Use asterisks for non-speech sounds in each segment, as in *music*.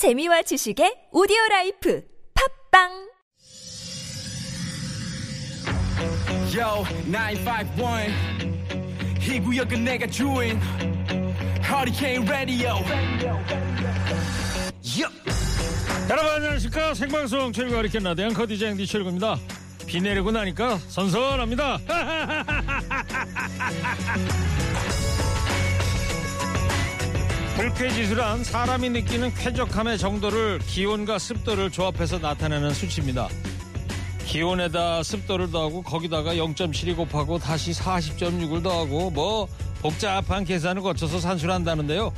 재미와 지식의 오디오 라이프 팝빵 Yo, 951. 이 구역은 내가 주인. Hurricane Radio. Yup. 여러분 안녕하십니까 생방송 최일구 하리켄 라디오 앵커 디자인 디철구입니다 비 내리고 나니까 선선합니다 *laughs* 불쾌지수란 사람이 느끼는 쾌적함의 정도를 기온과 습도를 조합해서 나타내는 수치입니다. 기온에다 습도를 더하고 거기다가 0.7이 곱하고 다시 40.6을 더하고 뭐 복잡한 계산을 거쳐서 산출한다는데요.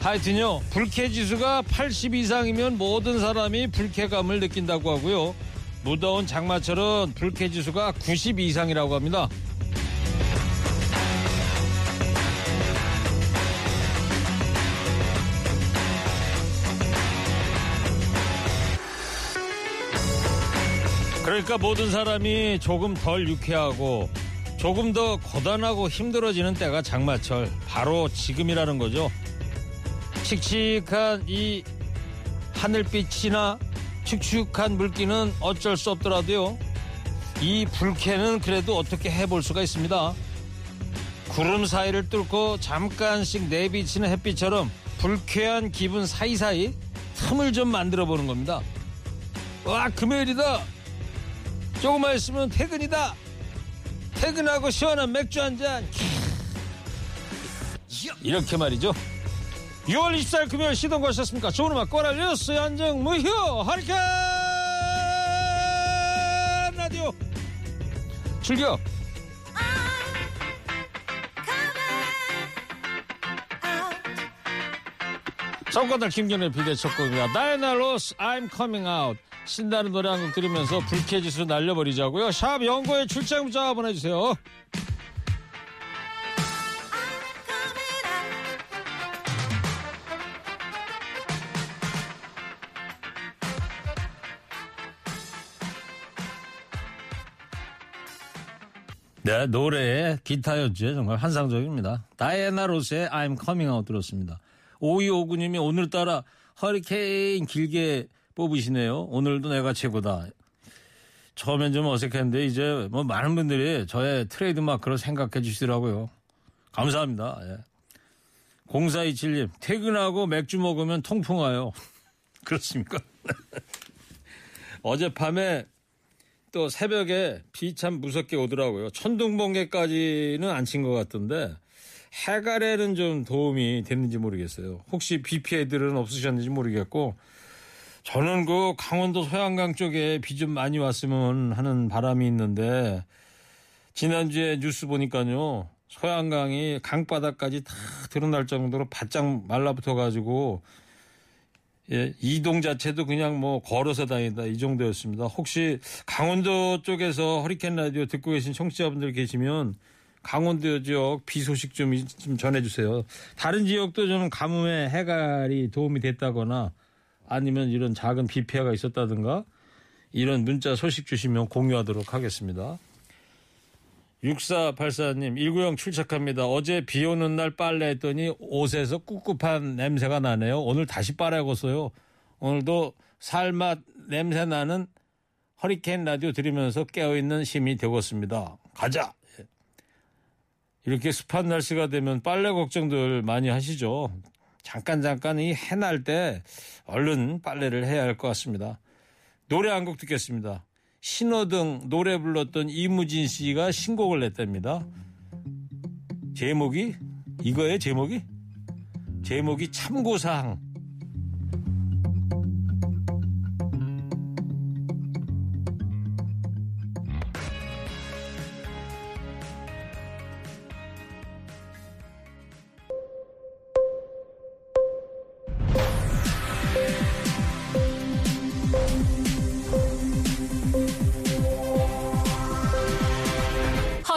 하여튼요 불쾌지수가 80 이상이면 모든 사람이 불쾌감을 느낀다고 하고요. 무더운 장마철은 불쾌지수가 90 이상이라고 합니다 그러니까 모든 사람이 조금 덜 유쾌하고 조금 더 고단하고 힘들어지는 때가 장마철 바로 지금이라는 거죠 칙칙한 이 하늘빛이나 축축한 물기는 어쩔 수 없더라도요. 이 불쾌는 그래도 어떻게 해볼 수가 있습니다. 구름 사이를 뚫고 잠깐씩 내비치는 햇빛처럼 불쾌한 기분 사이사이 틈을 좀 만들어 보는 겁니다. 와, 금요일이다. 조금만 있으면 퇴근이다. 퇴근하고 시원한 맥주 한 잔. 이렇게 말이죠. 6월 24일 금요일 시동 거셨습니까? 좋은 음악 꼬랄 뉴스 안정 무휴 하리케 라디오 출격 성과달 김경래 비대 첫 곡입니다. 다이나 로스 I'm coming out 신나는 노래 한 곡 들으면서 불쾌지수 날려버리자고요. 샵 연고에 출장 문자 보내주세요. 네, 노래의 기타 연주에 정말 환상적입니다. 다이애나 로스의 I'm Coming Out 들었습니다. 5259님이 오늘따라 허리케인 길게 뽑으시네요. 오늘도 내가 최고다. 처음엔 좀 어색했는데 이제 뭐 많은 분들이 저의 트레이드 마크로 생각해 주시더라고요. 감사합니다. 예. 0427님, 퇴근하고 맥주 먹으면 통풍 와요. *laughs* 그렇습니까? *laughs* 어젯밤에 또 새벽에 비 참 무섭게 오더라고요. 천둥번개까지는 안 친 것 같던데 해갈에는 좀 도움이 됐는지 모르겠어요. 혹시 비 피해들은 없으셨는지 모르겠고 저는 그 강원도 소양강 쪽에 비 좀 많이 왔으면 하는 바람이 있는데 지난주에 뉴스 보니까요. 소양강이 강바닥까지 다 드러날 정도로 바짝 말라붙어 가지고 예, 이동 자체도 그냥 뭐 걸어서 다니다 이 정도였습니다. 혹시 강원도 쪽에서 허리케인 라디오 듣고 계신 청취자분들 계시면 강원도 지역 비 소식 좀, 좀 전해주세요. 다른 지역도 저는 가뭄에 해갈이 도움이 됐다거나 아니면 이런 작은 비 피해가 있었다든가 이런 문자 소식 주시면 공유하도록 하겠습니다. 6484님, 190 출첵합니다. 어제 비 오는 날 빨래했더니 옷에서 꿉꿉한 냄새가 나네요. 오늘 다시 빨아야겠어요. 오늘도 살맛 냄새 나는 허리케인 라디오 들으면서 깨어있는 심이 되었습니다. 가자! 예. 이렇게 습한 날씨가 되면 빨래 걱정들 많이 하시죠. 잠깐 잠깐 이 해날 때 얼른 빨래를 해야 할 것 같습니다. 노래 한 곡 듣겠습니다. 신호등 노래 불렀던 이무진 씨가 신곡을 냈답니다. 제목이 이거의 제목이 제목이 참고사항.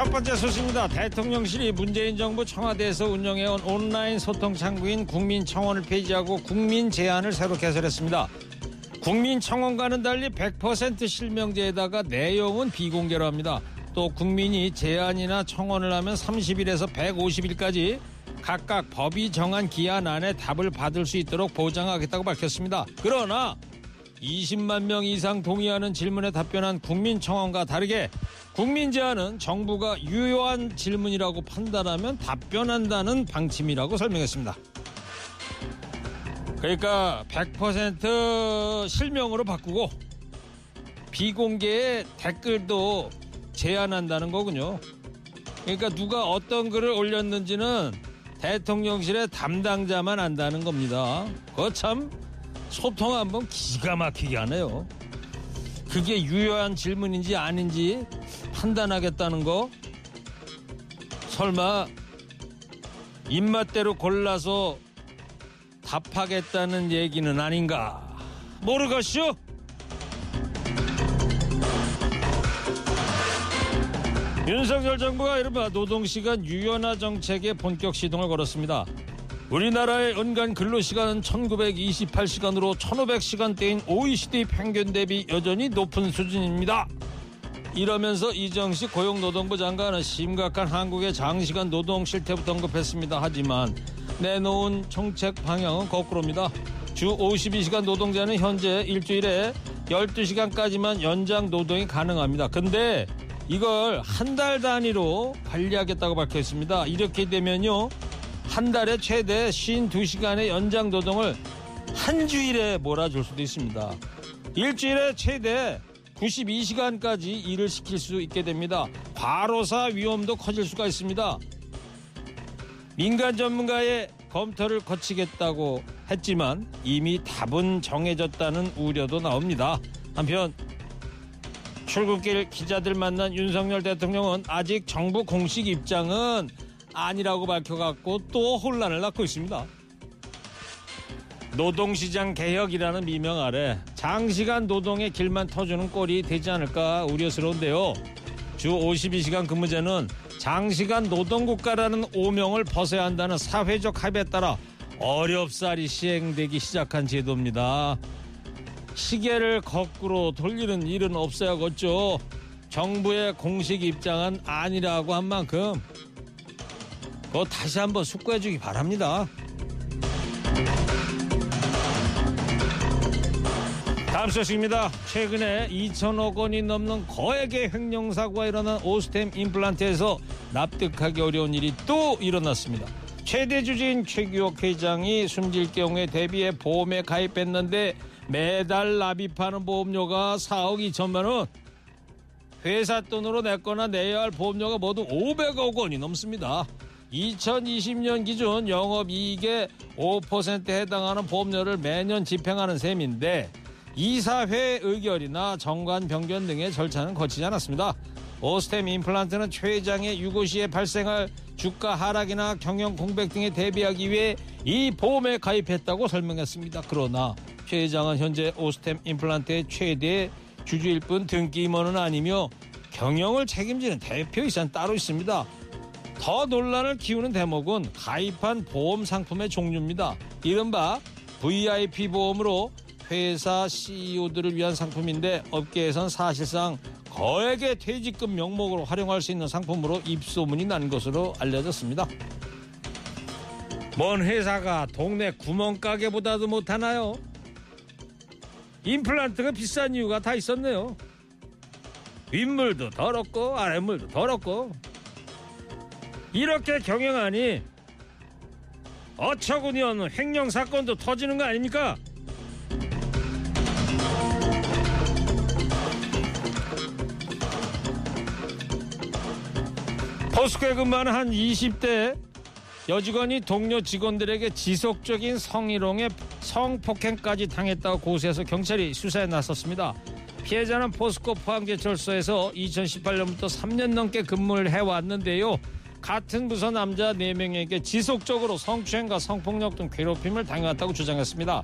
첫 번째 소식입니다. 대통령실이 문재인 정부 청와대에서 운영해온 온라인 소통 창구인 국민청원을 폐지하고 국민 제안을 새로 개설했습니다. 국민청원과는 달리 100% 실명제에다가 내용은 비공개로 합니다. 또 국민이 제안이나 청원을 하면 30일에서 150일까지 각각 법이 정한 기한 안에 답을 받을 수 있도록 보장하겠다고 밝혔습니다. 그러나 20만 명 이상 동의하는 질문에 답변한 국민 청원과 다르게 국민 제안은 정부가 유효한 질문이라고 판단하면 답변한다는 방침이라고 설명했습니다. 그러니까 100% 실명으로 바꾸고 비공개의 댓글도 제한한다는 거군요. 그러니까 누가 어떤 글을 올렸는지는 대통령실의 담당자만 안다는 겁니다. 그거 참 소통 한번 기가 막히게 하네요. 그게 유효한 질문인지 아닌지 판단하겠다는 거 설마 입맛대로 골라서 답하겠다는 얘기는 아닌가 모르겠슈 윤석열 정부가 이른바 노동시간 유연화 정책에 본격 시동을 걸었습니다. 우리나라의 연간 근로시간은 1928시간으로 1500시간대인 OECD 평균 대비 여전히 높은 수준입니다. 이러면서 이정식 고용노동부 장관은 심각한 한국의 장시간 노동 실태부터 언급했습니다. 하지만 내놓은 정책 방향은 거꾸로입니다. 주 52시간 노동자는 현재 일주일에 12시간까지만 연장 노동이 가능합니다. 근데 이걸 한 달 단위로 관리하겠다고 밝혔습니다. 이렇게 되면요. 한 달에 최대 52시간의 연장 노동을 한 주일에 몰아줄 수도 있습니다. 일주일에 최대 92시간까지 일을 시킬 수 있게 됩니다. 과로사 위험도 커질 수가 있습니다. 민간 전문가의 검토를 거치겠다고 했지만 이미 답은 정해졌다는 우려도 나옵니다. 한편 출국길 기자들 만난 윤석열 대통령은 아직 정부 공식 입장은 아니라고 밝혀갖고 또 혼란을 낳고 있습니다. 노동시장 개혁이라는 미명 아래 장시간 노동의 길만 터주는 꼴이 되지 않을까 우려스러운데요. 주 52시간 근무제는 장시간 노동국가라는 오명을 벗어야 한다는 사회적 합의에 따라 어렵사리 시행되기 시작한 제도입니다. 시계를 거꾸로 돌리는 일은 없어야겠죠. 정부의 공식 입장은 아니라고 한 만큼 그거 다시 한번 숙고해 주기 바랍니다. 다음 소식입니다. 최근에 2천억 원이 넘는 거액의 횡령사고가 일어난 오스템 임플란트에서 납득하기 어려운 일이 또 일어났습니다. 최대 주주인 최규옥 회장이 숨질 경우에 대비해 보험에 가입했는데 매달 납입하는 보험료가 4억 2천만 원. 회사 돈으로 냈거나 내야 할 보험료가 모두 500억 원이 넘습니다. 2020년 기준 영업이익의 5%에 해당하는 보험료를 매년 집행하는 셈인데 이사회 의결이나 정관 변경 등의 절차는 거치지 않았습니다. 오스템 임플란트는 최 회장의 유고 시에 발생할 주가 하락이나 경영 공백 등에 대비하기 위해 이 보험에 가입했다고 설명했습니다. 그러나 최 회장은 현재 오스템 임플란트의 최대 주주일 뿐 등기 임원은 아니며 경영을 책임지는 대표이사는 따로 있습니다. 더 논란을 키우는 대목은 가입한 보험 상품의 종류입니다. 이른바 VIP 보험으로 회사 CEO들을 위한 상품인데 업계에선 사실상 거액의 퇴직금 명목으로 활용할 수 있는 상품으로 입소문이 난 것으로 알려졌습니다. 먼 회사가 동네 구멍가게보다도 못하나요? 임플란트가 비싼 이유가 다 있었네요. 윗물도 더럽고 아랫물도 더럽고 이렇게 경영하니 어처구니 없는 횡령 사건도 터지는 거 아닙니까? 근무하는 한 20대 여직원이 동료 직원들에게 지속적인 성희롱에 성폭행까지 당했다고 고소해서 경찰이 수사에 나섰습니다. 피해자는 포스코 포항제철소에서 2018년부터 3년 넘게 근무를 해왔는데요. 같은 부서 남자 4명에게 지속적으로 성추행과 성폭력 등 괴롭힘을 당해왔다고 주장했습니다.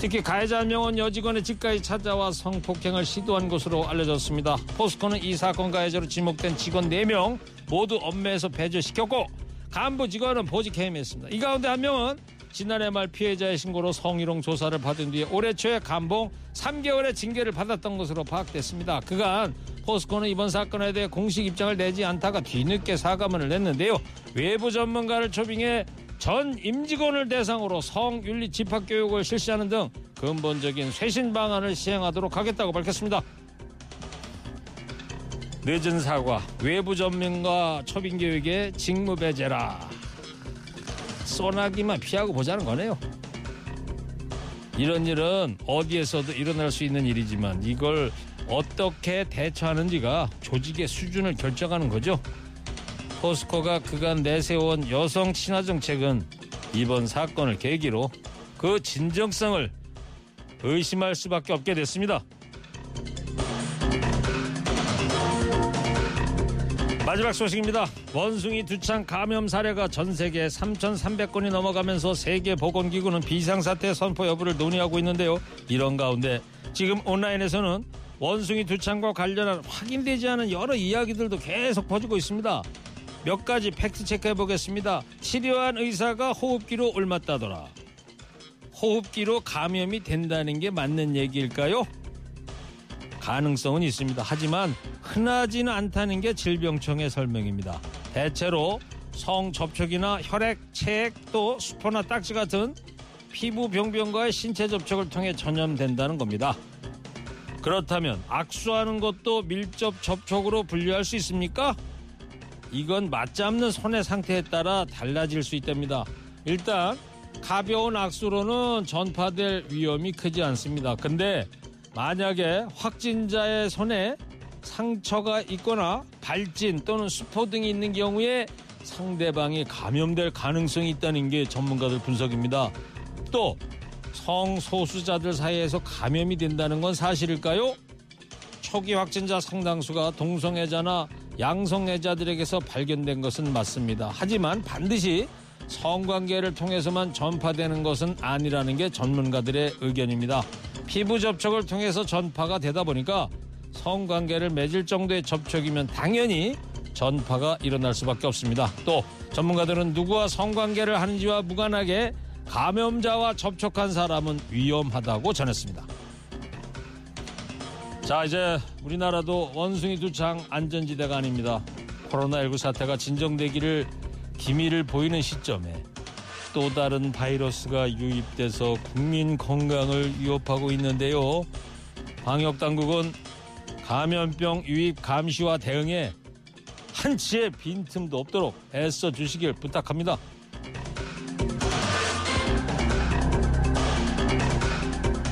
특히 가해자 한 명은 여직원의 집까지 찾아와 성폭행을 시도한 것으로 알려졌습니다. 포스코는 이 사건 가해자로 지목된 직원 4명 모두 업무에서 배제시켰고 간부 직원은 보직 해임했습니다. 이 가운데 한 명은 지난해 말 피해자의 신고로 성희롱 조사를 받은 뒤에 올해 초에 감봉 3개월의 징계를 받았던 것으로 파악됐습니다. 그간 포스코는 이번 사건에 대해 공식 입장을 내지 않다가 뒤늦게 사과문을 냈는데요. 외부 전문가를 초빙해 전 임직원을 대상으로 성윤리 집합 교육을 실시하는 등 근본적인 쇄신 방안을 시행하도록 하겠다고 밝혔습니다. 늦은 사과, 외부 전문가 초빙 교육의 직무 배제라. 소나기만 피하고 보자는 거네요. 이런 일은 어디에서도 일어날 수 있는 일이지만 이걸 어떻게 대처하는지가 조직의 수준을 결정하는 거죠. 포스코가 그간 내세운 여성 친화 정책은 이번 사건을 계기로 그 진정성을 의심할 수밖에 없게 됐습니다. 마지막 소식입니다. 원숭이 두창 감염 사례가 전 세계 3,300건이 넘어가면서 세계 보건기구는 비상사태 선포 여부를 논의하고 있는데요. 이런 가운데 지금 온라인에서는 원숭이 두창과 관련한 확인되지 않은 여러 이야기들도 계속 퍼지고 있습니다. 몇 가지 팩트 체크해 보겠습니다. 치료한 의사가 호흡기로 옮았다더라. 호흡기로 감염이 된다는 게 맞는 얘기일까요? 가능성은 있습니다. 하지만 흔하지는 않다는 게 질병청의 설명입니다. 대체로 성 접촉이나 혈액, 체액 또 수포나 딱지 같은 피부 병변과의 신체 접촉을 통해 전염된다는 겁니다. 그렇다면 악수하는 것도 밀접 접촉으로 분류할 수 있습니까? 이건 맞지 않는 손의 상태에 따라 달라질 수 있답니다. 일단 가벼운 악수로는 전파될 위험이 크지 않습니다. 근데 만약에 확진자의 손에 상처가 있거나 발진 또는 수포 등이 있는 경우에 상대방이 감염될 가능성이 있다는 게 전문가들 분석입니다. 또 성소수자들 사이에서 감염이 된다는 건 사실일까요? 초기 확진자 상당수가 동성애자나 양성애자들에게서 발견된 것은 맞습니다. 하지만 반드시 성관계를 통해서만 전파되는 것은 아니라는 게 전문가들의 의견입니다. 피부 접촉을 통해서 전파가 되다 보니까 성관계를 맺을 정도의 접촉이면 당연히 전파가 일어날 수밖에 없습니다. 또 전문가들은 누구와 성관계를 하는지와 무관하게 감염자와 접촉한 사람은 위험하다고 전했습니다. 자 이제 우리나라도 원숭이 두창 안전지대가 아닙니다. 코로나19 사태가 진정되기를 기미를 보이는 시점에 또 다른 바이러스가 유입돼서 국민 건강을 위협하고 있는데요. 방역 당국은 감염병 유입 감시와 대응에 한치의 빈틈도 없도록 애써 주시길 부탁합니다.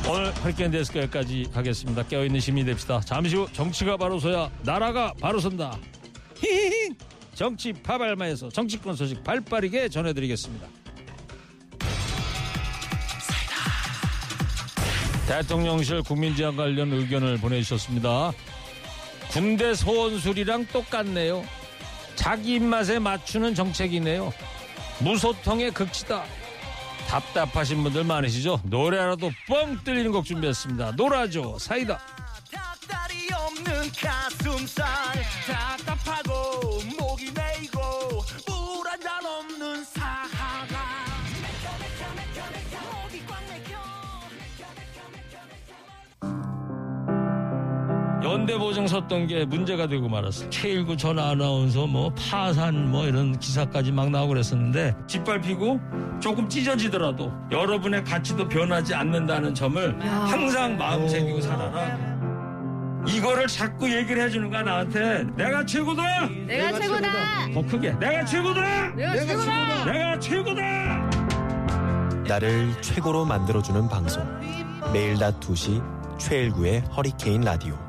오늘 허리케인 데스크 여기까지 가겠습니다. 깨어있는 시민이 됩시다. 잠시 후 정치가 바로 서야 나라가 바로 선다. 히히히 정치 파발마에서 정치권 소식 발빠르게 전해드리겠습니다. 대통령실 국민지향 관련 의견을 보내주셨습니다. 군대 소원술이랑 똑같네요. 자기 입맛에 맞추는 정책이네요. 무소통의 극치다. 답답하신 분들 많으시죠? 노래라도 뻥 뚫리는 곡 준비했습니다. 놀아줘 사이다. 연대 보증 섰던 게 문제가 되고 말았어. K19 전화 아나운서 뭐 파산 뭐 이런 기사까지 막 나오고 그랬었는데 짓밟히고 조금 찢어지더라도 여러분의 가치도 변하지 않는다는 점을 항상 마음 새기고 살아라. 이거를 자꾸 얘기를 해주는 거야 나한테 내가 최고다. 내가, 최고다. 더 크게 내가 최고다. 내가, 최고다. 내가 최고다. 나를 최고로 만들어주는 방송 매일 낮 2시 최일구의 허리케인 라디오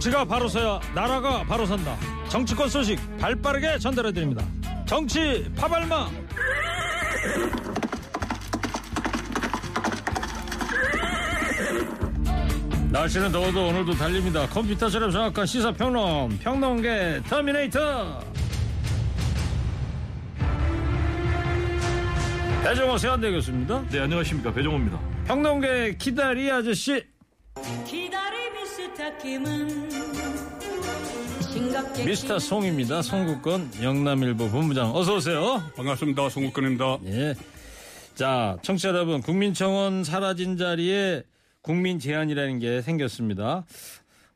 정치가 바로 서야 나라가 바로 선다. 정치권 소식 발빠르게 전달해 드립니다. 정치 파발마. 날씨는 더워도 오늘도 달립니다. 컴퓨터처럼 정확한 시사평론 평론계 터미네이터. 배종호 세한대 교수입니다. 네, 안녕하십니까. 배종호입니다. 평론계 키다리 아저씨. 싱겁게 미스터 송입니다. 송국건 영남일보 본부장 어서 오세요. 반갑습니다. 송국건입니다. 예. 자, 청취자 여러분, 국민청원 사라진 자리에 국민 제안이라는 게 생겼습니다.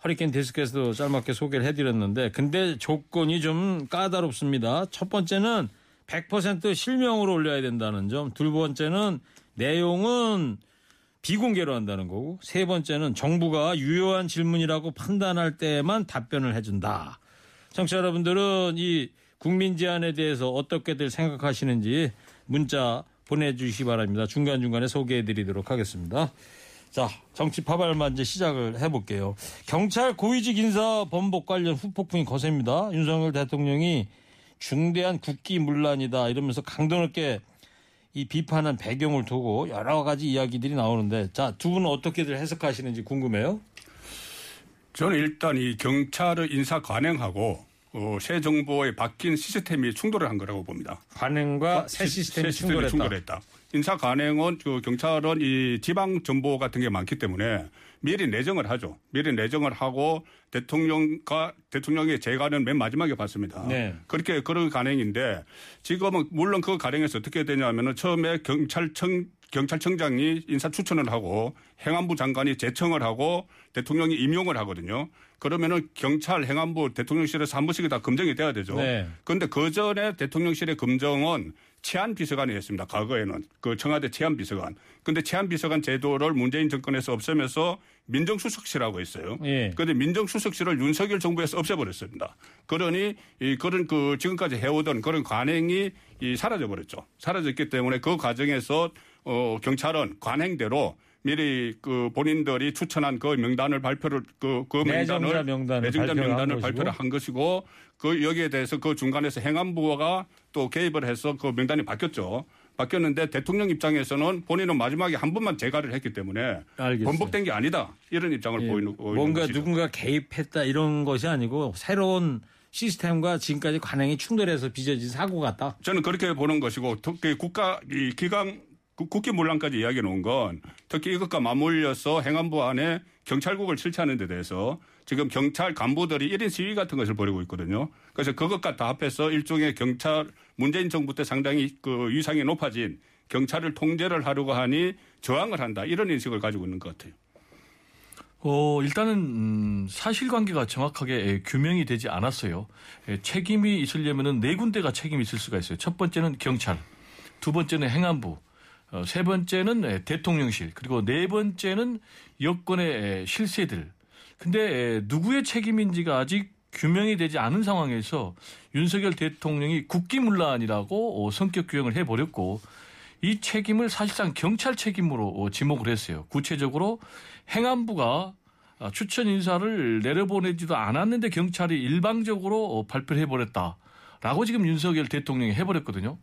허리케인 데스크에서도 짤막게 소개를 해드렸는데, 근데 조건이 좀 까다롭습니다. 첫 번째는 100% 실명으로 올려야 된다는 점, 둘 번째는 내용은 비공개로 한다는 거고, 세 번째는 정부가 유효한 질문이라고 판단할 때만 답변을 해준다. 청취자 여러분들은 이 국민 제안에 대해서 어떻게들 생각하시는지 문자 보내주시기 바랍니다. 중간중간에 소개해드리도록 하겠습니다. 자, 정치 파발만 이제 시작을 해볼게요. 경찰 고위직 인사 번복 관련 후폭풍이 거셉니다. 윤석열 대통령이 중대한 국기 문란이다 이러면서 강도 높게 이 비판한 배경을 두고 여러 가지 이야기들이 나오는데 자, 두 분은 어떻게들 해석하시는지 궁금해요. 저는 일단 이 경찰의 인사 관행하고 어, 새 정부의 바뀐 시스템이 충돌을 한 거라고 봅니다. 관행과 새 시스템이 충돌했다. 인사 관행은 그 경찰은 이 지방 정보 같은 게 많기 때문에 미리 내정을 하죠. 미리 내정을 하고 대통령과 대통령의 재관은 맨 마지막에 받습니다. 네. 그렇게 그런 관행인데 지금은 물론 그 관행에서 어떻게 되냐면은 처음에 경찰청 경찰청장이 인사 추천을 하고 행안부 장관이 제청을 하고 대통령이 임용을 하거든요. 그러면은 경찰 행안부 대통령실에서 한 번씩 다 검증이 돼야 되죠. 네. 그런데 그 전에 대통령실의 검증은 치안 비서관이 했습니다. 과거에는 그 청와대 치안 비서관. 근데 치안 비서관 제도를 문재인 정권에서 없애면서 민정수석실하고 있어요. 예. 그런데 민정수석실을 윤석열 정부에서 없애버렸습니다. 그러니 이 그런 그 지금까지 해오던 그런 관행이 이 사라져 버렸죠. 사라졌기 때문에 그 과정에서 어 경찰은 관행대로 미리 그 본인들이 추천한 그 명단을 발표를 그, 그 명단을 명단을 내정자 발표를 한 명단을 것이고. 발표를 한 것이고 그 여기에 대해서 그 중간에서 행안부가 또 개입을 해서 그 명단이 바뀌었죠. 바뀌었는데 대통령 입장에서는 본인은 마지막에 한 번만 재가를 했기 때문에 알겠어요. 번복된 게 아니다 이런 입장을 예, 보이는, 보이는 뭔가 것이죠. 누군가 개입했다 이런 것이 아니고 새로운 시스템과 지금까지 관행이 충돌해서 빚어진 사고 같다. 저는 그렇게 보는 것이고 특히 국가 이 기강 국- 국기 문란까지 이야기해 놓은 건 특히 이것과 맞물려서 행안부 안에 경찰국을 실시하는 데 대해서 지금 경찰 간부들이 1인 시위 같은 것을 벌이고 있거든요. 그래서 그것과 다 합해서 일종의 경찰 문재인 정부 때 상당히 그 위상이 높아진 경찰을 통제를 하려고 하니 저항을 한다 이런 인식을 가지고 있는 것 같아요. 어, 일단은 음, 사실관계가 정확하게 에, 규명이 되지 않았어요. 에, 책임이 있으려면은 네 군데가 책임이 있을 수가 있어요. 첫 번째는 경찰, 두 번째는 행안부, 어, 세 번째는 에, 대통령실, 그리고 네 번째는 여권의 에, 실세들. 근데 에, 누구의 책임인지가 아직 규명이 되지 않은 상황에서 윤석열 대통령이 국기문란이라고 어, 성격 규정을 해버렸고 이 책임을 사실상 경찰 책임으로 어, 지목을 했어요. 구체적으로 행안부가 아, 추천 인사를 내려보내지도 않았는데 경찰이 일방적으로 어, 발표를 해버렸다라고 지금 윤석열 대통령이 해버렸거든요.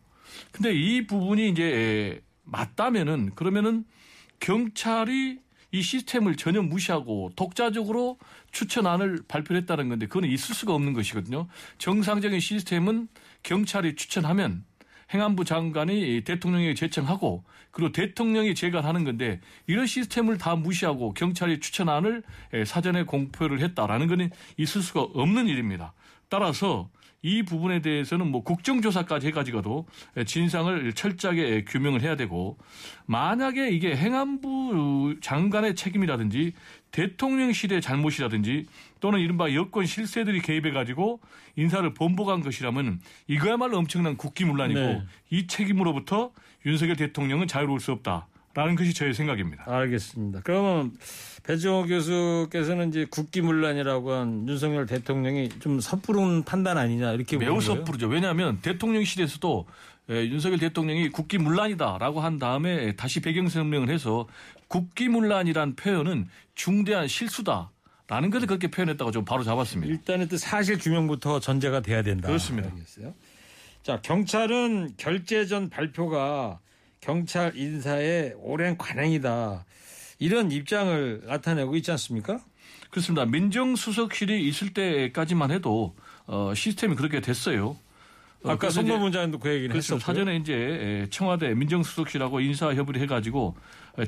근데 이 부분이 이제 에, 맞다면은 그러면은 경찰이 이 시스템을 전혀 무시하고 독자적으로 추천안을 발표했다는 건데 그건 있을 수가 없는 것이거든요. 정상적인 시스템은 경찰이 추천하면 행안부 장관이 대통령에게 제청하고 그리고 대통령이 재관하는 건데 이런 시스템을 다 무시하고 경찰이 추천안을 에, 사전에 공표를 했다라는 것은 있을 수가 없는 일입니다. 따라서 이 부분에 대해서는 뭐 국정조사까지 해가지고도 진상을 철저하게 규명을 해야 되고 만약에 이게 행안부 장관의 책임이라든지 대통령실의 잘못이라든지 또는 이른바 여권 실세들이 개입해가지고 인사를 번복한 것이라면 이거야말로 엄청난 국기문란이고 네. 이 책임으로부터 윤석열 대통령은 자유로울 수 없다 라는 것이 저의 생각입니다. 알겠습니다. 그러면 배정호 교수께서는 이제 국기문란이라고 한 윤석열 대통령이 좀 섣부른 판단 아니냐 이렇게 매우? 섣부르죠. 왜냐하면 대통령실에서도 에, 윤석열 대통령이 국기문란이다라고 한 다음에 다시 배경설명을 해서 국기문란이란 표현은 중대한 실수다 라는 것을 그렇게 표현했다고 좀 바로 잡았습니다. 일단은 또 사실 규명부터 전제가 돼야 된다. 그렇습니다. 알겠어요. 자, 경찰은 결재 전 발표가 경찰 인사의 오랜 관행이다. 이런 입장을 나타내고 있지 않습니까? 그렇습니다. 민정수석실이 있을 때까지만 해도 어, 시스템이 그렇게 됐어요. 어, 아까 그래서 이제 손법원 장도 그 얘기를. 했었고 사전에 이제 청와대 민정수석실하고 인사협의를 해가지고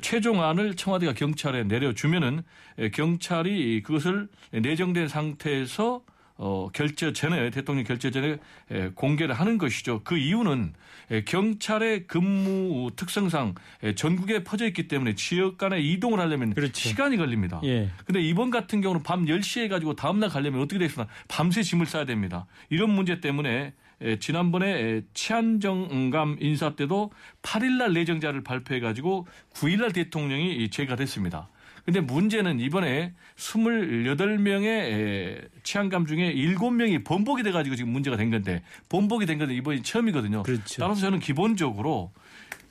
최종안을 청와대가 경찰에 내려주면은 경찰이 그것을 내정된 상태에서 어, 결재 전에 대통령 결재 전에 에, 공개를 하는 것이죠. 그 이유는 에, 경찰의 근무 특성상 에, 전국에 퍼져 있기 때문에 지역 간에 이동을 하려면 그렇죠. 시간이 걸립니다. 예. 근데 이번 같은 경우는 밤 10시에 가지고 다음 날 가려면 어떻게 되겠습니까? 밤새 짐을 싸야 됩니다. 이런 문제 때문에 에, 지난번에 에, 치안정감 인사 때도 8일 날 내정자를 발표해 가지고 9일 날 대통령이 이 제거됐습니다. 근데 문제는 이번에 28명의 치안감 중에 7명이 번복이 돼 가지고 지금 문제가 된 건데 번복이 된 건데 이번이 처음이거든요. 그렇죠. 따라서 저는 기본적으로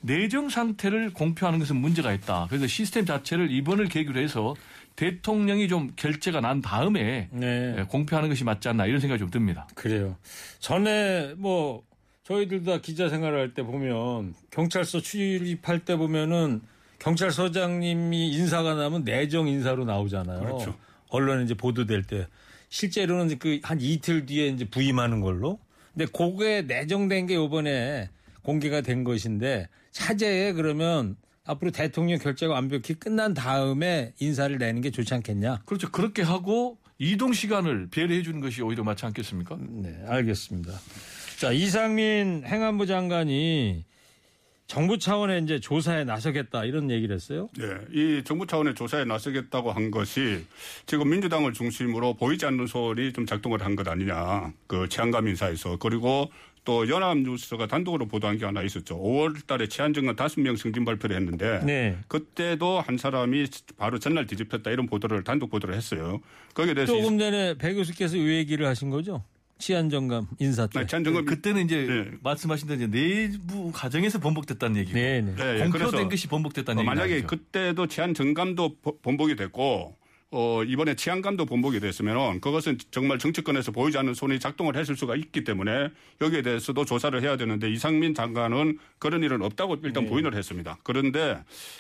내정 상태를 공표하는 것은 문제가 있다. 그래서 시스템 자체를 이번을 계기로 해서 대통령이 좀 결재가 난 다음에 네. 예, 공표하는 것이 맞지 않나 이런 생각이 좀 듭니다. 그래요. 전에 뭐 저희들도 다 기자 생활할 때 보면 경찰서 출입할 때 보면은 경찰서장님이 인사가 나면 내정 인사로 나오잖아요. 그렇죠. 언론에 이제 보도될 때 실제로는 그 한 이틀 뒤에 이제 부임하는 걸로. 근데 그게 내정된 게 요번에 공개가 된 것인데 차제에 그러면 앞으로 대통령 결재가 완벽히 끝난 다음에 인사를 내는 게 좋지 않겠냐? 그렇죠. 그렇게 하고 이동 시간을 배려해 주는 것이 오히려 맞지 않겠습니까? 네, 알겠습니다. 자, 이상민 행안부 장관이 정부 차원의 이제 조사에 나서겠다 이런 얘기를 했어요. 네, 이 정부 차원의 조사에 나서겠다고 한 것이 지금 민주당을 중심으로 보이지 않는 소리 좀 작동을 한 것 아니냐. 그 치안감 인사에서 그리고 또 연합뉴스가 단독으로 보도한 게 하나 있었죠. 5월 달에 치안정관 5명 승진 발표를 했는데 네. 그때도 한 사람이 바로 전날 뒤집혔다 이런 보도를 단독 보도를 했어요. 거기에 대해서 조금 전에 배 교수께서 이 얘기를 하신 거죠? 치안정감 인사 때. 이- 치안정관 그때는 이제 네. 말씀하신 대로 이제 내부 과정에서 번복됐다는 얘기고 네, 네. 네, 예, 공표된 그래서 것이 번복됐다는 어, 얘기죠. 만약에 그때도 치안 정감도 보- 번복이 됐고 어, 이번에 치안감도 번복이 됐으면 그것은 정말 정치권에서 보이지 않는 손이 작동을 했을 수가 있기 때문에 여기에 대해서도 조사를 해야 되는데 이상민 장관은 그런 일은 없다고 일단 부인을 했습니다. 그런데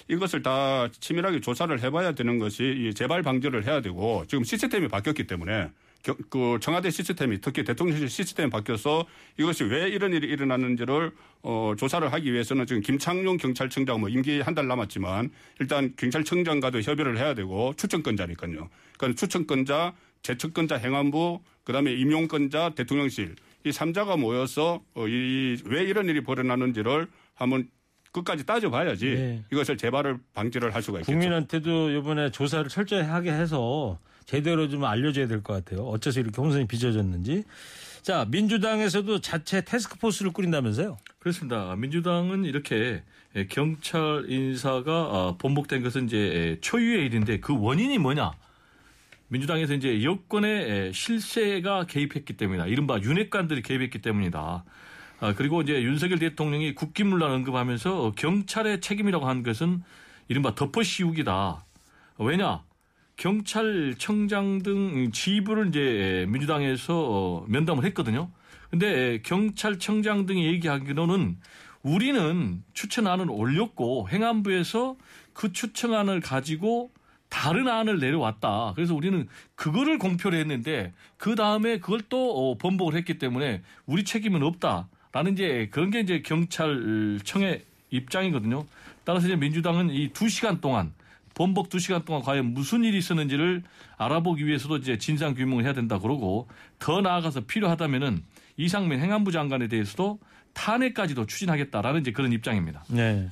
이것을 다 치밀하게 조사를 해봐야 되는 것이 이 재발 방지를 해야 되고 지금 시스템이 바뀌었기 때문에 겨- 그 청와대 시스템이 특히 대통령실 시스템이 바뀌어서 이것이 왜 이런 일이 일어났는지를 어, 조사를 하기 위해서는 지금 김창룡 경찰청장 뭐 임기 한 달 남았지만 일단 경찰청장과도 협의를 해야 되고 추천권자니까요. 그러니까 추천권자, 재청권자 행안부, 그다음에 임용권자 대통령실 이 3자가 모여서 어, 이, 왜 이런 일이 벌어났는지를 한번 끝까지 따져봐야지 네. 이것을 재발을 방지를 할 수가 있겠죠. 국민한테도 이번에 조사를 철저히 하게 해서 제대로 좀 알려줘야 될 것 같아요. 어째서 이렇게 혼선이 빚어졌는지. 자, 민주당에서도 자체 테스크포스를 꾸린다면서요? 그렇습니다. 민주당은 이렇게 에, 경찰 인사가 아, 번복된 것은 이제 에, 초유의 일인데 그 원인이 뭐냐? 민주당에서 이제 여권의 에, 실세가 개입했기 때문이다. 이른바 윤핵관들이 개입했기 때문이다. 아, 그리고 이제 윤석열 대통령이 국기문란 언급하면서 어, 경찰의 책임이라고 한 것은 이른바 덮어 씌우기다. 왜냐? 경찰청장 등 지휘부를 이제 민주당에서 어, 면담을 했거든요. 근데 경찰청장 등이 얘기하기로는 우리는 추천안을 올렸고 행안부에서 그 추천안을 가지고 다른 안을 내려왔다. 그래서 우리는 그거를 공표를 했는데 그 다음에 그걸 또 어, 번복을 했기 때문에 우리 책임은 없다 라는 이제 그런 게 이제 경찰청의 입장이거든요. 따라서 이제 민주당은 이 두 시간 동안 번복 두 시간 동안 과연 무슨 일이 있었는지를 알아보기 위해서도 이제 진상 규명을 해야 된다 그러고 더 나아가서 필요하다면은 이상민 행안부 장관에 대해서도 탄핵까지도 추진하겠다라는 이제 그런 입장입니다. 네.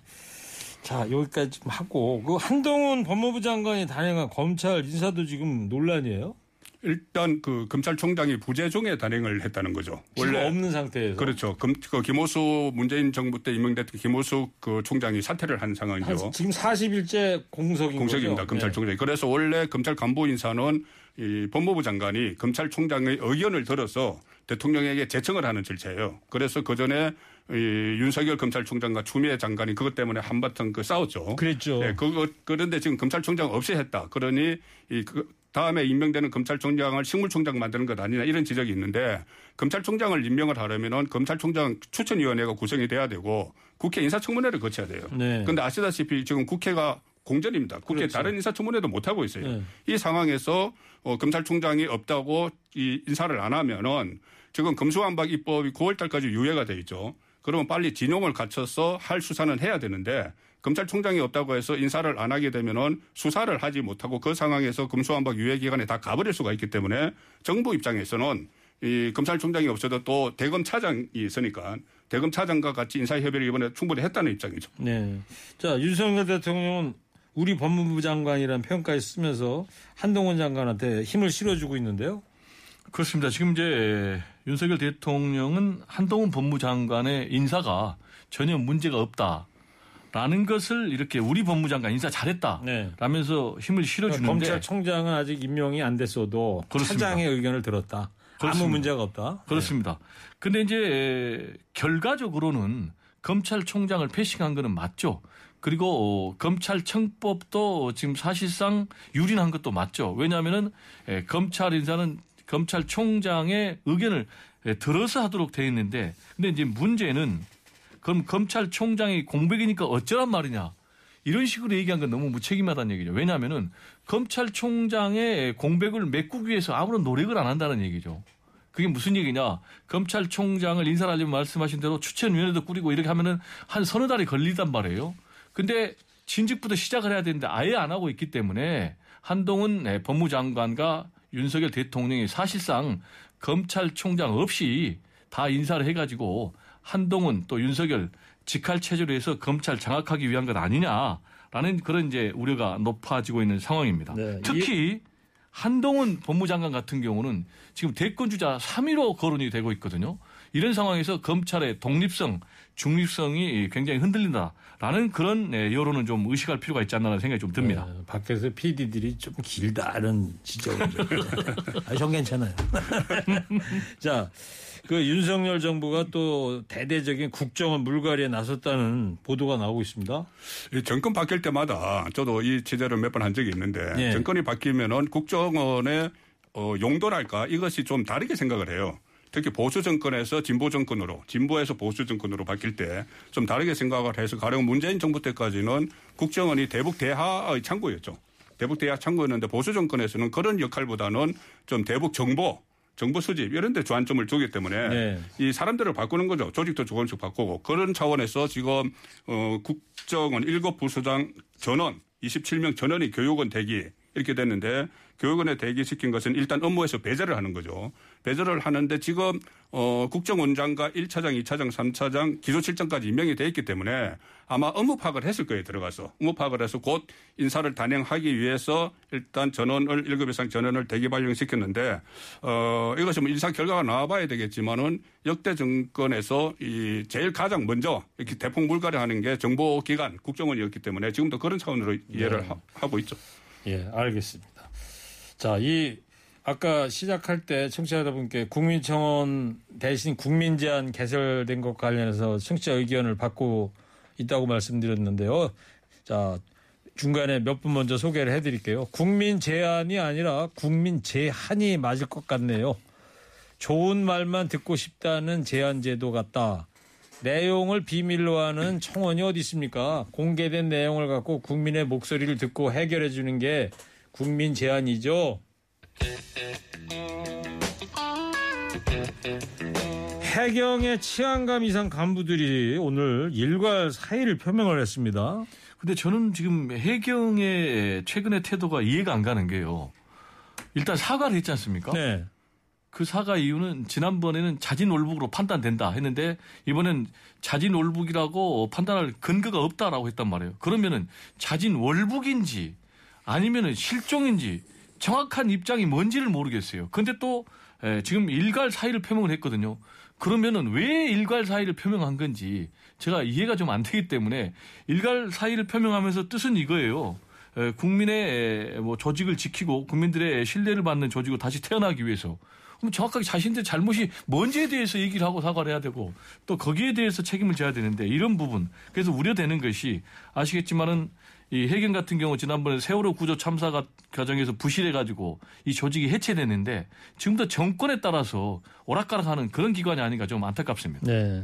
자, 여기까지 좀 하고, 그 한동훈 법무부 장관이 단행한 검찰 인사도 지금 논란이에요? 일단 그 검찰총장이 부재중에 단행을 했다는 거죠. 지금 없는 상태에서. 그렇죠. 금, 그 김호수 문재인 정부 때 임명됐던 김호수 그 총장이 사퇴를 한 한- 상황이죠. 지금 40일째 공석인 공석입니다. 거죠? 검찰총장이. 그래서 원래 검찰 간부 인사는 이 법무부 장관이 검찰총장의 의견을 들어서 대통령에게 제청을 하는 절차예요. 그래서 그 전에 이 윤석열 검찰총장과 추미애 장관이 그것 때문에 한바탕 그 싸웠죠. 그랬죠. 네, 그거 그런데 지금 검찰총장 없이 했다. 그러니 이 그 다음에 임명되는 검찰총장을 식물총장 만드는 것 아니냐 이런 지적이 있는데 검찰총장을 임명을 하려면은 검찰총장 추천위원회가 구성이 돼야 되고 국회 인사청문회를 거쳐야 돼요. 네. 그런데 아시다시피 지금 국회가 공전입니다. 국회 그렇죠. 다른 인사청문회도 못 하고 있어요. 네. 이 상황에서 어, 검찰총장이 없다고 이 인사를 안 하면은 지금 검수완박 입법이 9월 달까지 유예가 돼 있죠. 그러면 빨리 진용을 갖춰서 할 수사는 해야 되는데 검찰총장이 없다고 해서 인사를 안 하게 되면은 수사를 하지 못하고 그 상황에서 검수완박 유예 기간에 다 가버릴 수가 있기 때문에 정부 입장에서는 이 검찰총장이 없어도 또 대검 차장이 있으니까 대검 차장과 같이 인사협의를 이번에 충분히 했다는 입장이죠. 네. 자, 윤석열 대통령은 우리 법무부 장관이라는 평가에 쓰면서 한동훈 장관한테 힘을 실어주고 있는데요. 그렇습니다. 지금 이제 윤석열 대통령은 한동훈 법무장관의 인사가 전혀 문제가 없다 라는 것을 이렇게 우리 법무장관 인사 잘했다. 네. 라면서 힘을 실어주는데 검찰총장은 아직 임명이 안 됐어도 그렇습니다. 차장의 의견을 들었다. 그렇습니다. 아무 문제가 없다. 그렇습니다. 근데 이제 결과적으로는 검찰총장을 패싱한 거는 맞죠. 그리고 어, 검찰청법도 지금 사실상 유린한 것도 맞죠. 왜냐하면은 에, 검찰 인사는 검찰총장의 의견을 에, 들어서 하도록 돼 있는데, 근데 이제 문제는 그럼 검찰총장이 공백이니까 어쩌란 말이냐. 이런 식으로 얘기한 건 너무 무책임하다는 얘기죠. 왜냐하면은 검찰총장의 공백을 메꾸기 위해서 아무런 노력을 안 한다는 얘기죠. 그게 무슨 얘기냐. 검찰총장을 인사하려면 말씀하신 대로 추천위원회도 꾸리고 이렇게 하면은 한 서너 달이 걸리단 말이에요. 근데 진즉부터 시작을 해야 되는데 아예 안 하고 있기 때문에 한동훈 네, 법무장관과 윤석열 대통령이 사실상 검찰총장 없이 다 인사를 해가지고 한동훈 또 윤석열 직할 체제로 해서 검찰 장악하기 위한 것 아니냐라는 그런 이제 우려가 높아지고 있는 상황입니다. 네, 특히 한동훈 법무장관 같은 경우는 지금 대권 주자 3위로 거론이 되고 있거든요. 이런 상황에서 검찰의 독립성, 중립성이 굉장히 흔들린다라는 그런 네, 여론은 좀 의식할 필요가 있지 않나라는 생각이 좀 듭니다. 네, 밖에서 PD들이 좀 길다는 지적입니다. *laughs* 아, 전 괜찮아요. *laughs* 자, 그 윤석열 정부가 또 대대적인 국정원 물갈이에 나섰다는 보도가 나오고 있습니다. 이 정권 바뀔 때마다 저도 이 취재를 몇 번 한 적이 있는데 예. 정권이 바뀌면은 국정원의 어, 용도랄까 이것이 좀 다르게 생각을 해요. 특히 보수 정권에서 진보 정권으로 진보에서 보수 정권으로 바뀔 때 좀 다르게 생각을 해서 가령 문재인 정부 때까지는 국정원이 대북 대하의 창구였죠. 대북 대하 창구였는데 보수 정권에서는 그런 역할보다는 좀 대북 정보 정보 수집 이런 데 주안점을 두기 때문에 네. 이 사람들을 바꾸는 거죠. 조직도 조금씩 바꾸고 그런 차원에서 지금 어 국정원 7 부서장 전원 27명 전원이 교육원 대기 이렇게 됐는데 교육원에 대기시킨 것은 일단 업무에서 배제를 하는 거죠. 배제를 하는데 지금 어 국정원장과 1차장, 2차장, 3차장 기소실장까지 임명이 돼 있기 때문에 아마 업무 파악을 했을 거예요 들어가서 업무 파악을 해서 곧 인사를 단행하기 위해서 일단 전원을 1급 이상 전원을 대기 발령시켰는데 어 이것이 뭐 인사 결과가 나와봐야 되겠지만은 역대 정권에서 이 제일 가장 먼저 이렇게 대폭 물갈이하는 게 정보기관 국정원이었기 때문에 지금도 그런 차원으로 이해를 하- 하고 있죠. 예, 알겠습니다. 자, 이 아까 시작할 때 청취자 여러분께 국민청원 대신 국민제안 개설된 것 관련해서 청취자 의견을 받고 있다고 말씀드렸는데요. 자, 중간에 몇 분 먼저 소개를 해드릴게요. 국민 제안이 아니라 국민 제한이 맞을 것 같네요. 좋은 말만 듣고 싶다는 제안 제도 같다. 내용을 비밀로 하는 청원이 어디 있습니까? 공개된 내용을 갖고 국민의 목소리를 듣고 해결해 주는 게 국민 제안이죠. 해경의 치안감 이상 간부들이 오늘 일괄 사의를 표명을 했습니다. 근데 저는 지금 해경의 최근의 태도가 이해가 안 가는 게요. 일단 사과를 했지 않습니까? 네. 그 사과 이유는 지난번에는 자진 올북으로 판단된다 했는데 이번엔 자진 올북이라고 판단할 근거가 없다라고 했단 말이에요. 그러면은 자진 월북인지 아니면은 실종인지 정확한 입장이 뭔지를 모르겠어요. 근데 또 에, 지금 일괄 사의를 표명을 했거든요. 그러면은 왜 일괄 사의를 표명한 건지 제가 이해가 좀 안 되기 때문에 일괄 사의를 표명하면서 뜻은 이거예요. 에, 국민의 에, 뭐 조직을 지키고 국민들의 신뢰를 받는 조직으로 다시 태어나기 위해서 그럼 정확하게 자신들 잘못이 뭔지에 대해서 얘기를 하고 사과를 해야 되고 또 거기에 대해서 책임을 져야 되는데 이런 부분 그래서 우려되는 것이 아시겠지만은 이 해경 같은 경우 지난번에 세월호 구조 참사 가- 과정에서 부실해가지고 이 조직이 해체됐는데 지금도 정권에 따라서 오락가락하는 그런 기관이 아닌가 좀 안타깝습니다. 네.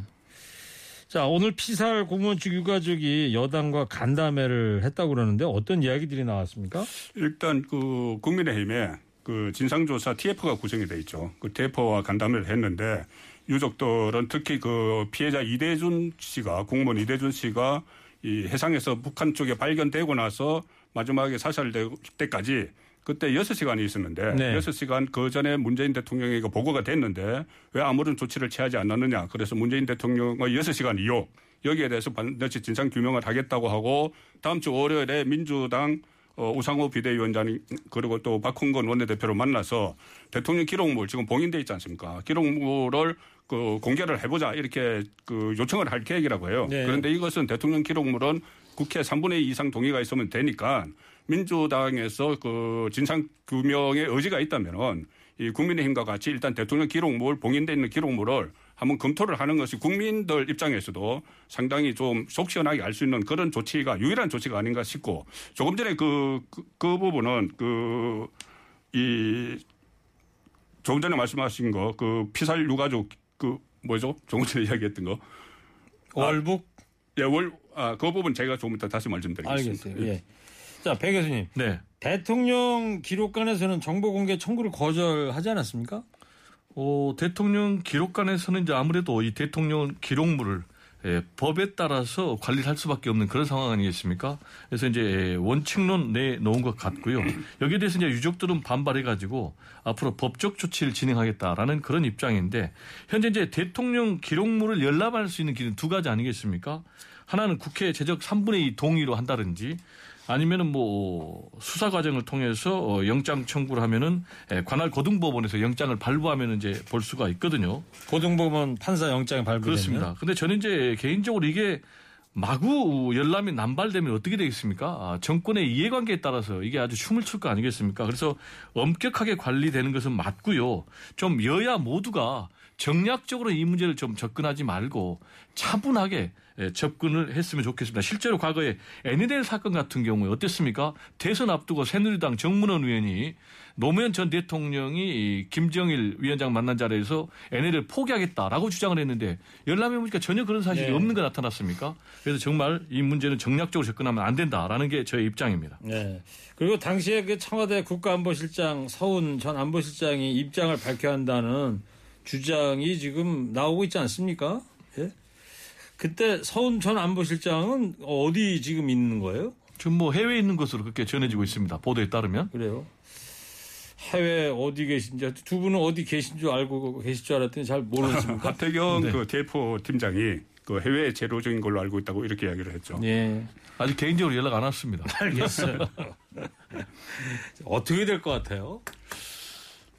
자, 오늘 피살 공무원 측 유가족이 여당과 간담회를 했다고 그러는데 어떤 이야기들이 나왔습니까? 일단 그 국민의힘에 그 진상조사 TF가 구성이 돼 있죠. 그 TF와 간담회를 했는데 유족들은 특히 그 피해자 이대준 씨가 공무원 이대준 씨가 이 해상에서 북한 쪽에 발견되고 나서 마지막에 사살될 때까지 그때 6시간이 있었는데 네. 6시간 그 전에 문재인 대통령에게 보고가 됐는데 왜 아무런 조치를 취하지 않았느냐. 그래서 문재인 대통령의 6시간 이후 여기에 대해서 반드시 진상 규명을 하겠다고 하고 다음 주 월요일에 민주당 어, 우상호 비대위원장 그리고 또 박홍건 원내대표를 만나서 대통령 기록물 지금 봉인돼 있지 않습니까? 기록물을 그 공개를 해보자 이렇게 그 요청을 할 계획이라고 해요. 네. 그런데 이것은 대통령 기록물은 국회 3분의 2 이상 동의가 있으면 되니까 민주당에서 그 진상 규명의 의지가 있다면은 이 국민의힘과 같이 일단 대통령 기록물 봉인돼 있는 기록물을 한번 검토를 하는 것이 국민들 입장에서도 상당히 좀 속 시원하게 알 수 있는 그런 조치가 유일한 조치가 아닌가 싶고 조금 전에 그, 그, 그 부분은 그, 이, 조금 전에 말씀하신 거 그 피살 유가족 그 뭐죠? 조금 전에 *laughs* 이야기했던 거. 월북 예, 월, 아, 그 부분 제가 조금 이따 다시 말씀드리겠습니다. 알겠어요. 예. 자, 배 교수님. 네. 대통령 기록관에서는 정보 공개 청구를 거절하지 않았습니까? 어, 대통령 기록관에서는 이제 아무래도 이 대통령 기록물을 예, 법에 따라서 관리를 할 수밖에 없는 그런 상황 아니겠습니까? 그래서 이제 원칙론 내 놓은 것 같고요. 여기에 대해서 이제 유족들은 반발해가지고 앞으로 법적 조치를 진행하겠다라는 그런 입장인데 현재 이제 대통령 기록물을 열람할 수 있는 길은 두 가지 아니겠습니까? 하나는 국회 제적 3분의 2 동의로 한다든지 아니면은 뭐 수사 과정을 통해서 어, 영장 청구를 하면은 예, 관할 고등법원에서 영장을 발부하면 이제 볼 수가 있거든요. 고등법원 판사 영장 발부되면 그렇습니다. 근데 저는 이제 개인적으로 이게 마구 열람이 남발되면 어떻게 되겠습니까? 아, 정권의 이해관계에 따라서 이게 아주 춤을 출 거 아니겠습니까? 그래서 엄격하게 관리되는 것은 맞고요. 좀 여야 모두가 정략적으로 이 문제를 좀 접근하지 말고 차분하게 예, 접근을 했으면 좋겠습니다. 실제로 과거에 NLL 사건 같은 경우에 어땠습니까? 대선 앞두고 새누리당 정문원 의원이 노무현 전 대통령이 이 김정일 위원장 만난 자리에서 NL을 포기하겠다라고 주장을 했는데 열람해 보니까 전혀 그런 사실이 네. 없는 거 나타났습니까? 그래서 정말 이 문제는 정략적으로 접근하면 안 된다라는 게 저의 입장입니다. 네. 그리고 당시에 그 청와대 국가안보실장 서훈 전 안보실장이 입장을 밝혀야 한다는 주장이 지금 나오고 있지 않습니까? 예? 그때 서훈 전 안보실장은 어디 지금 있는 거예요? 지금 뭐 해외에 있는 것으로 그렇게 전해지고 있습니다. 보도에 따르면. 그래요? 해외 어디 계신지 두 분은 어디 계신 줄 알고 계실 줄 알았더니 잘 모르겠습니까? *laughs* 하태경 네. 그 대표 팀장이 그 해외에 제로적인 걸로 알고 있다고 이렇게 이야기를 했죠. 예. 아직 개인적으로 연락 안 왔습니다. 알겠어요. *laughs* *laughs* 어떻게 될 것 같아요?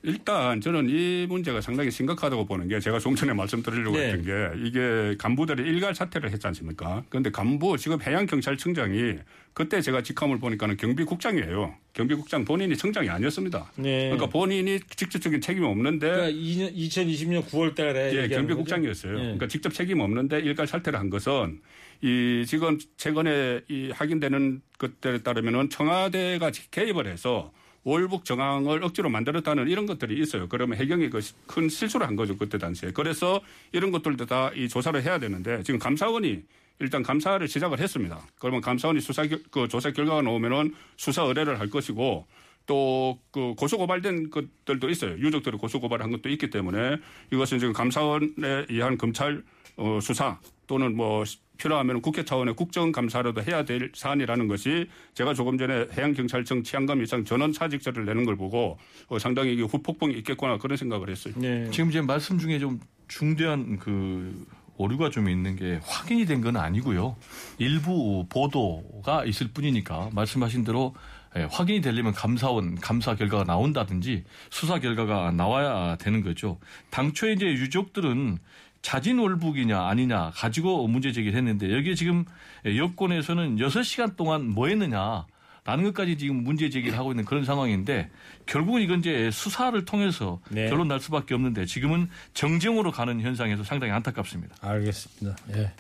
일단 저는 이 문제가 상당히 심각하다고 보는 게 제가 좀 전에 말씀드리려고 네. 했던 게 이게 간부들이 일괄 사퇴를 했지 않습니까? 그런데 간부 지금 해양경찰청장이 그때 제가 직함을 보니까는 경비국장이에요. 경비국장 본인이 청장이 아니었습니다. 네. 그러니까 본인이 직접적인 책임이 없는데 그러니까 2년, 2020년 9월 달에 예, 얘기하는 경비국장이었어요. 예. 그러니까 직접 책임 없는데 일괄 사퇴를 한 것은 이 지금 최근에 이 확인되는 것들에 따르면은 청와대가 개입을 해서 월북 정황을 억지로 만들었다는 이런 것들이 있어요. 그러면 해경이 그 큰 실수를 한 거죠 그때 당시에. 그래서 이런 것들도 다 이 조사를 해야 되는데 지금 감사원이 일단 감사를 시작을 했습니다. 그러면 감사원이 수사 결- 그 조사 결과가 나오면은 수사 의뢰를 할 것이고 또그 고소 고발된 것들도 있어요. 유족들이 고소 고발한 것도 있기 때문에 이것은 지금 감사원에 의한 검찰 어, 수사 또는 뭐 필요하면 국회 차원의 국정감사라도 해야 될 사안이라는 것이 제가 조금 전에 해양경찰청 치안감 이상 전원 사직서를 내는 걸 보고 어, 상당히 이게 후폭풍이 있겠구나 그런 생각을 했어요. 네. 지금 제 말씀 중에 좀 중대한 그 오류가 좀 있는 게 확인이 된 건 아니고요. 일부 보도가 있을 뿐이니까 말씀하신 대로 예, 확인이 되려면 감사원 감사 결과가 나온다든지 수사 결과가 나와야 되는 거죠. 당초에 이제 유족들은 자진 월북이냐 아니냐 가지고 문제 제기를 했는데 여기에 지금 여권에서는 6시간 동안 뭐 했느냐 라는 것까지 지금 문제 제기를 하고 있는 그런 상황인데 결국은 이건 이제 수사를 통해서 네. 결론 날 수밖에 없는데 지금은 정쟁으로 가는 현상에서 상당히 안타깝습니다. 알겠습니다. 예.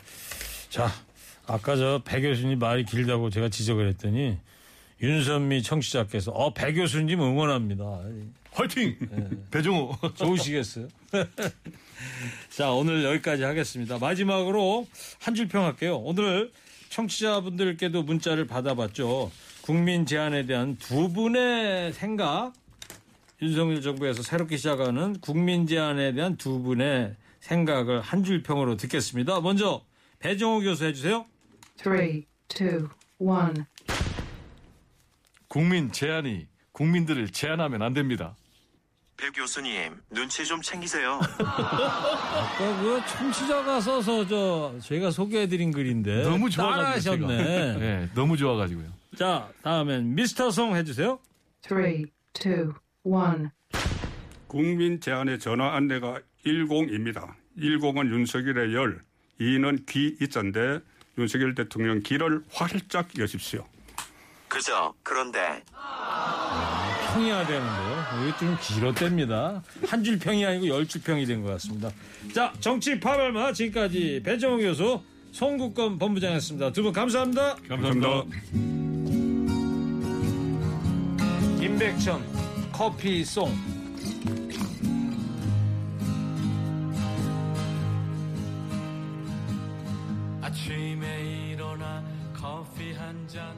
자, 아까 저 배 교수님 말이 길다고 제가 지적을 했더니 윤선미 청취자께서 어, 배 교수님 응원합니다. 화이팅! 배정호. 좋으시겠어요? *laughs* *laughs* 자, 오늘 여기까지 하겠습니다. 마지막으로 한 줄 평 할게요. 오늘 청취자분들께도 문자를 받아봤죠. 국민 제안에 대한 두 분의 생각, 윤석열 정부에서 새롭게 시작하는 국민 제안에 대한 두 분의 생각을 한 줄 평으로 듣겠습니다. 먼저 배정호 교수 해주세요. Three, two, one. 국민 제안이 국민들을 제안하면 안 됩니다. 배 교수님, 눈치 좀 챙기세요. 아까 그 청취자가 써서 저 저희가 소개해드린 글인데 너무 좋아가지고 제가. 따라하셨네. *laughs* 네, 너무 좋아가지고요. 자, 다음엔 미스터 송 해주세요. Three, two, one. 국민 제안의 전화 안내가 10입니다. 10은 윤석열의 열, 2는 귀 있던데 윤석열 대통령 귀를 활짝 여십시오. 그죠? 그런데 평이야 되는데요. 이게 좀 길었답니다. 한 줄 평이 아니고 열 줄 평이 된 것 같습니다. 자, 정치 파발마 지금까지 배정호 교수, 송국권 본부장이었습니다. 두분 감사합니다. 감사합니다. 임백천 커피 송. 아침에 일어나 커피 한잔